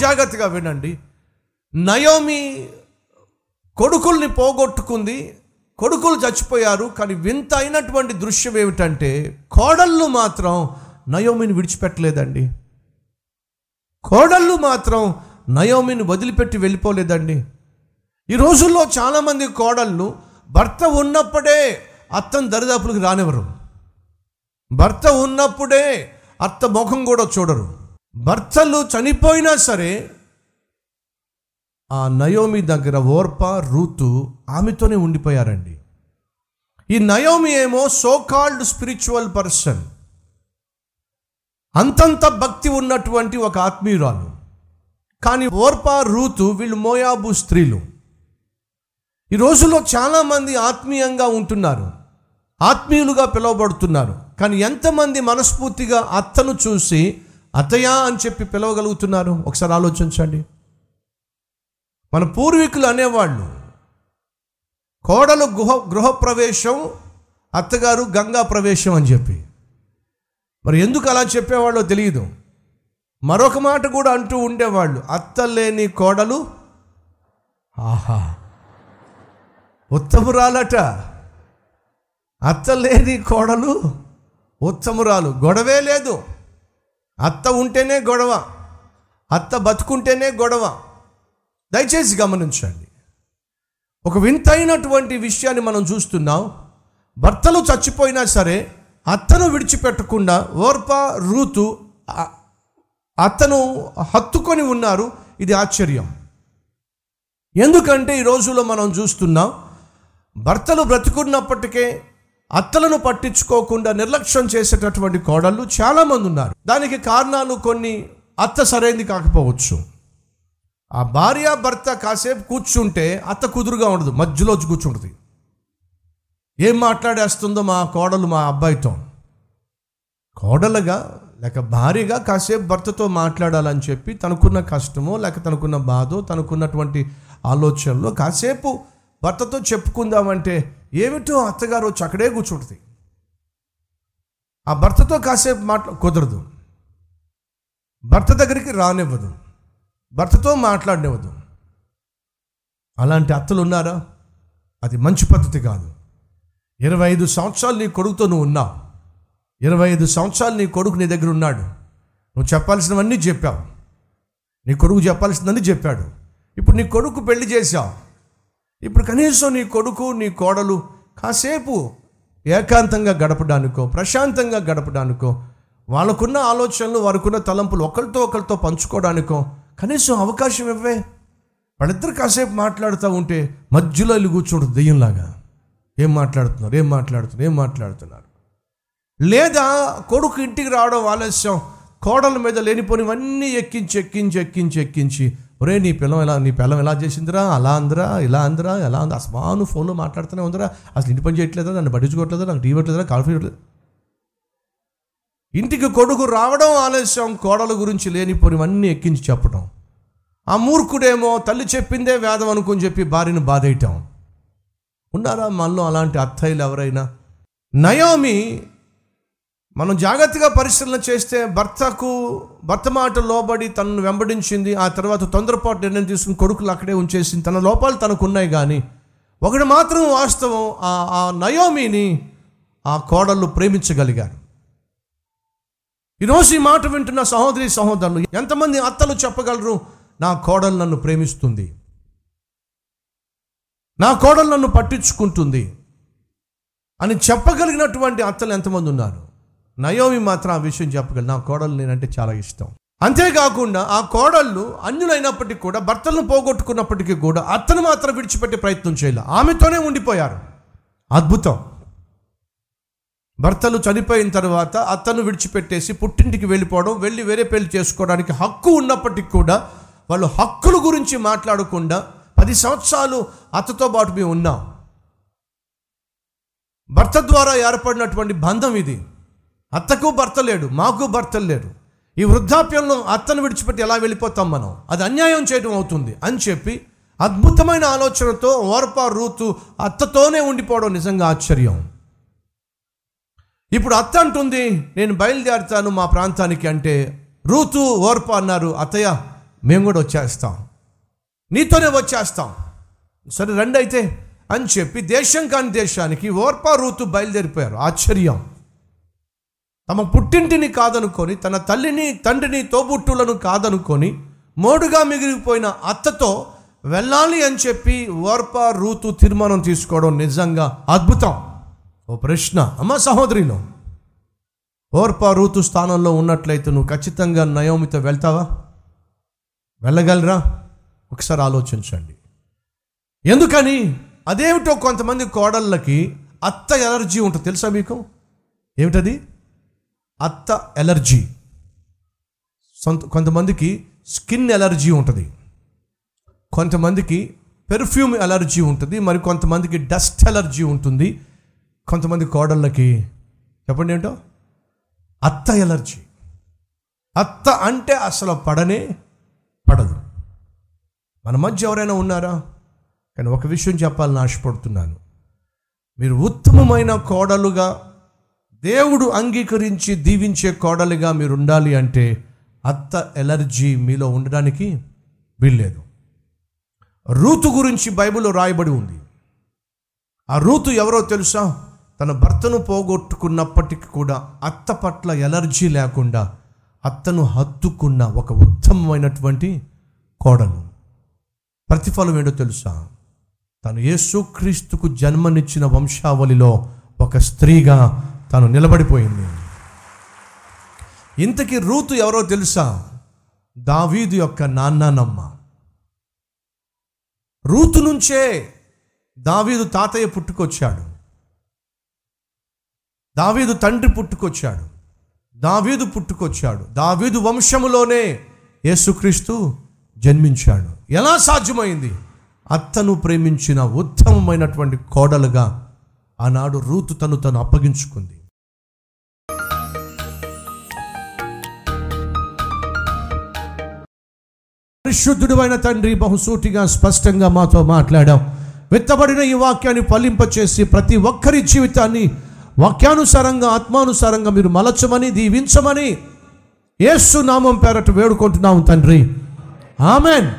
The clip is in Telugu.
జాగ్రత్తగా వినండి. నయోమి కొడుకుల్ని పోగొట్టుకుంది. కొడుకులు చచ్చిపోయారు. కానీ వింత అయినటువంటి దృశ్యం ఏమిటంటే కోడళ్ళు మాత్రం నయోమిని విడిచిపెట్టలేదండి. కోడళ్ళు మాత్రం నయోమిని వదిలిపెట్టి వెళ్ళిపోలేదండి. ఈ రోజుల్లో చాలామంది కోడళ్ళు భర్త ఉన్నప్పుడే అత్తం దరిదాపులకు రానివ్వరు. భర్త ఉన్నప్పుడే అత్త ముఖం కూడా చూడరు. భర్తలు చనిపోయినా సరే ఆ నయోమి దగ్గర ఓర్ప రూతు ఆమెతోనే ఉండిపోయారండి. ఈ నయోమి ఏమో సో కాల్డ్ స్పిరిచువల్ పర్సన్ అంతంత భక్తి ఉన్నటువంటి ఒక ఆత్మీయురాలు. కానీ ఓర్ప రూతు వీళ్ళు మోయాబు స్త్రీలు. ఈ రోజుల్లో చాలామంది ఆత్మీయంగా ఉంటున్నారు. ఆత్మీయులుగా పిలువబడుతున్నారు. కానీ ఎంతమంది మనస్ఫూర్తిగా అత్తను చూసి అత్తయ్య అని చెప్పి పిలవగలుగుతున్నారు. ఒకసారి ఆలోచించండి. మన పూర్వీకులు అనేవాళ్ళు కోడలు గృహ గృహప్రవేశం అత్తగారు గంగా ప్రవేశం అని చెప్పి. మరి ఎందుకు అలా చెప్పేవాళ్ళో తెలియదు. మరొక మాట కూడా అంటూ ఉండేవాళ్ళు అత్త లేని కోడలు ఆహా ఉత్తమురాలట. అత్త లేని కోడలు ఉత్తమురాలు గొడవే లేదు. అత్త ఉంటేనే గొడవ అత్త బతుకుంటేనే గొడవ. దయచేసి గమనించండి. ఒక వింతైనటువంటి విషయాన్ని మనం చూస్తున్నాం. భర్తలు చచ్చిపోయినా సరే అత్తను విడిచిపెట్టకుండా ఓర్ప రూతు అతను అత్తను హత్తుకొని ఉన్నారు. ఇది ఆశ్చర్యం. ఎందుకంటే ఈ రోజుల్లో మనం చూస్తున్నాం భర్తలు బ్రతుకున్నప్పటికే అత్తలను పట్టించుకోకుండా నిర్లక్ష్యం చేసేటటువంటి కోడళ్ళు చాలామంది ఉన్నారు. దానికి కారణాలు కొన్ని అత్త సరైంది కాకపోవచ్చు. ఆ భార్య భర్త కాసేపు కూర్చుంటే అత్త కుదురుగా ఉండదు మధ్యలో వచ్చి కూర్చుంటుంది. ఏం మాట్లాడేస్తుందో మా కోడలు మా అబ్బాయితో. కోడలుగా లేక భార్యగా కాసేపు భర్తతో మాట్లాడాలని చెప్పి తనకున్న కష్టమో లేక తనకున్న బాధో తనకున్నటువంటి ఆలోచనలో కాసేపు భర్తతో చెప్పుకుందామంటే ఏమిటో అత్తగారు వచ్చి అక్కడే కూర్చుంటుంది. ఆ భర్తతో కాసేపు మాట్లా కుదరదు. భర్త దగ్గరికి రానివ్వదు. భర్తతో మాట్లాడనివ్వదు. అలాంటి అత్తలు ఉన్నారా? అది మంచి పద్ధతి కాదు. ఇరవై ఐదు సంవత్సరాలు నీ కొడుకుతో నువ్వు ఉన్నావు. ఇరవై ఐదు సంవత్సరాలు నీ కొడుకు నీ దగ్గర ఉన్నాడు. నువ్వు చెప్పాల్సినవన్నీ చెప్పావు. నీ కొడుకు చెప్పాల్సిందని చెప్పాడు. ఇప్పుడు నీ కొడుకు పెళ్ళి చేశావు. ఇప్పుడు కనీసం నీ కొడుకు నీ కోడలు కాసేపు ఏకాంతంగా గడపడానికో ప్రశాంతంగా గడపడానికో వాళ్ళకున్న ఆలోచనలు వారికున్న తలంపులు ఒకరితో ఒకరితో పంచుకోవడానికో కనీసం అవకాశం ఇవ్వే. వాళ్ళిద్దరు కాసేపు మాట్లాడుతూ ఉంటే మధ్యలో వెళ్ళి కూర్చుంటుంది దెయ్యంలాగా. ఏం మాట్లాడుతున్నారు? ఏం మాట్లాడుతున్నారు? ఏం మాట్లాడుతున్నారు? లేదా కొడుకు ఇంటికి రావడం ఆలస్యం కోడల మీద లేనిపోనివన్నీ ఎక్కించి ఎక్కించి ఎక్కించి ఎక్కించి ఒరే నీ పిల్లం ఎలా నీ పిల్లం ఎలా చేసిందిరా? అలా అందరా? ఇలా అందరా? ఎలా అంది అసమాను ఫోన్లో మాట్లాడుతూనే ఉందిరా. అసలు ఇంటి పని చేయట్లేదా నన్ను పట్టించుకోవట్లేదా నాకు టీవీ పెట్టలేదా కాఫీ ఇంటికి కొడుకు రావడం ఆలస్యం కోడల గురించి లేనిపోనివన్నీ ఎక్కించి చెప్పడం ఆ మూర్ఖుడేమో తల్లి చెప్పిందే వేదం అనుకుని చెప్పి భార్యను బాధేయటం. ఉన్నారా మనలో అలాంటి అత్తయ్యలు ఎవరైనా? నయోమి మనం జాగ్రత్తగా పరిశీలన చేస్తే భర్తకు భర్త మాట లోబడి తనను వెంబడించింది ఆ తర్వాత తొందరపాటు నిర్ణయం తీసుకుని కొడుకులు అక్కడే ఉంచేసింది. తన లోపాలు తనకు ఉన్నాయి కానీ ఒకటి మాత్రం వాస్తవం ఆ ఆ నయోమిని ఆ కోడళ్ళు ప్రేమించగలిగారు. ఈరోజు ఈ మాట వింటున్న సహోదరి సహోదరులు ఎంతమంది అత్తలు చెప్పగలరు నా కోడలు నన్ను ప్రేమిస్తుంది. నా కోడలు నన్ను పట్టించుకుంటుంది అని చెప్పగలిగినటువంటి అత్తలు ఎంతమంది ఉన్నారు? నయోమి మాత్రం ఆ విషయం చెప్పగలరు నా కోడలు నేనంటే చాలా ఇష్టం. అంతేకాకుండా ఆ కోడళ్ళు అన్యులైనప్పటికీ కూడా భర్తలను పోగొట్టుకున్నప్పటికీ కూడా అతను మాత్రం విడిచిపెట్టే ప్రయత్నం చేయాలి. ఆమెతోనే ఉండిపోయారు. అద్భుతం. భర్తలు చనిపోయిన తర్వాత అతను విడిచిపెట్టేసి పుట్టింటికి వెళ్ళిపోవడం వెళ్ళి వేరే పెళ్ళి చేసుకోవడానికి హక్కు ఉన్నప్పటికీ కూడా వాళ్ళు హక్కుల గురించి మాట్లాడకుండా పది సంవత్సరాలు అతతో పాటు మేము ఉన్నాం. భర్త ద్వారా ఏర్పడినటువంటి బంధం ఇది. అత్తకు భర్త లేడు మాకు భర్త లేడు. ఈ వృద్ధాప్యంలో అత్తను విడిచిపెట్టి ఎలా వెళ్ళిపోతాం మనం? అది అన్యాయం చేయడం అవుతుంది అని చెప్పి అద్భుతమైన ఆలోచనతో ఓర్పా రూతు అత్తతోనే ఉండిపోవడం నిజంగా ఆశ్చర్యం. ఇప్పుడు అత్త అంటుంది నేను బయలుదేరుతాను మా ప్రాంతానికి అంటే రూతు ఓర్ప అన్నారు అత్తయ్య మేము కూడా వచ్చేస్తాం. నీతోనే వచ్చేస్తాం. సరే రండి అయితే అని చెప్పి దేశం కాని దేశానికి ఓర్పా రూతు బయలుదేరిపోయారు. ఆశ్చర్యం. తమ పుట్టింటిని కాదనుకొని తన తల్లిని తండ్రిని తోబుట్టులను కాదనుకొని మోడుగా మిగిలిపోయిన అత్తతో వెళ్ళాలి అని చెప్పి ఓర్ప రూతు తీర్మానం తీసుకోవడం నిజంగా అద్భుతం. ఓ ప్రశ్న. అమ్మ సహోదరిలో ఓర్ప రూతు స్థానంలో ఉన్నట్లయితే నువ్వు ఖచ్చితంగా నయోమితో వెళ్తావా? వెళ్ళగలరా? ఒకసారి ఆలోచించండి. ఎందుకని? అదేమిటో కొంతమంది కోడళ్ళకి అత్త ఎలర్జీ ఉంటుంది. తెలుసా మీకు? ఏమిటది? అత్త ఎలర్జీ. సొంత కొంతమందికి స్కిన్ ఎలర్జీ ఉంటుంది. కొంతమందికి పెర్ఫ్యూమ్ ఎలర్జీ ఉంటుంది. మరి కొంతమందికి డస్ట్ ఎలర్జీ ఉంటుంది. కొంతమంది కోడళ్ళకి చెప్పండి ఏంటో? అత్త ఎలర్జీ. అత్త అంటే అసలు పడనే పడదు. మన మధ్య ఎవరైనా ఉన్నారా? కానీ ఒక విషయం చెప్పాలని ఆశపడుతున్నాను. మీరు ఉత్తమమైన కోడలుగా దేవుడు అంగీకరించి దీవించే కోడలిగా మీరు ఉండాలి అంటే అత్త ఎలర్జీ మీలో ఉండడానికి వీల్లేదు. రూతు గురించి బైబిల్లో రాయబడి ఉంది. ఆ రూతు ఎవరో తెలుసా? తన భర్తను పోగొట్టుకున్నప్పటికీ కూడా అత్త పట్ల ఎలర్జీ లేకుండా అత్తను హత్తుకున్న ఒక ఉత్తమమైనటువంటి కోడలు. ప్రతిఫలం ఏంటో తెలుసా? తను యేసుక్రీస్తుకు జన్మనిచ్చిన వంశావళిలో ఒక స్త్రీగా తను నిలబడిపోయింది. ఇంతకీ రూతు ఎవరో తెలుసా? దావీదు యొక్క నాన్ననమ్మ రూతు నుంచే దావీదు తాతయ్య పుట్టుకొచ్చాడు. దావీదు తండ్రి పుట్టుకొచ్చాడు. దావీదు పుట్టుకొచ్చాడు. దావీదు వంశములోనే యేసుక్రీస్తు జన్మించాడు. ఎలా సాధ్యమైంది? అత్తను ప్రేమించిన ఉత్తమమైనటువంటి కోడలుగా ఆనాడు రూతు తను తను అప్పగించుకుంది. పరిశుద్ధుడు అయిన తండ్రి బహుసూటిగా స్పష్టంగా మాతో మాట్లాడాం విత్తబడిన ఈ వాక్యాన్ని ఫలింపచేసి ప్రతి ఒక్కరి జీవితాన్ని వాక్యానుసారంగా ఆత్మానుసారంగా మీరు మలచమని దీవించమని యేసు నామం పేరట తండ్రి. ఆమెన్.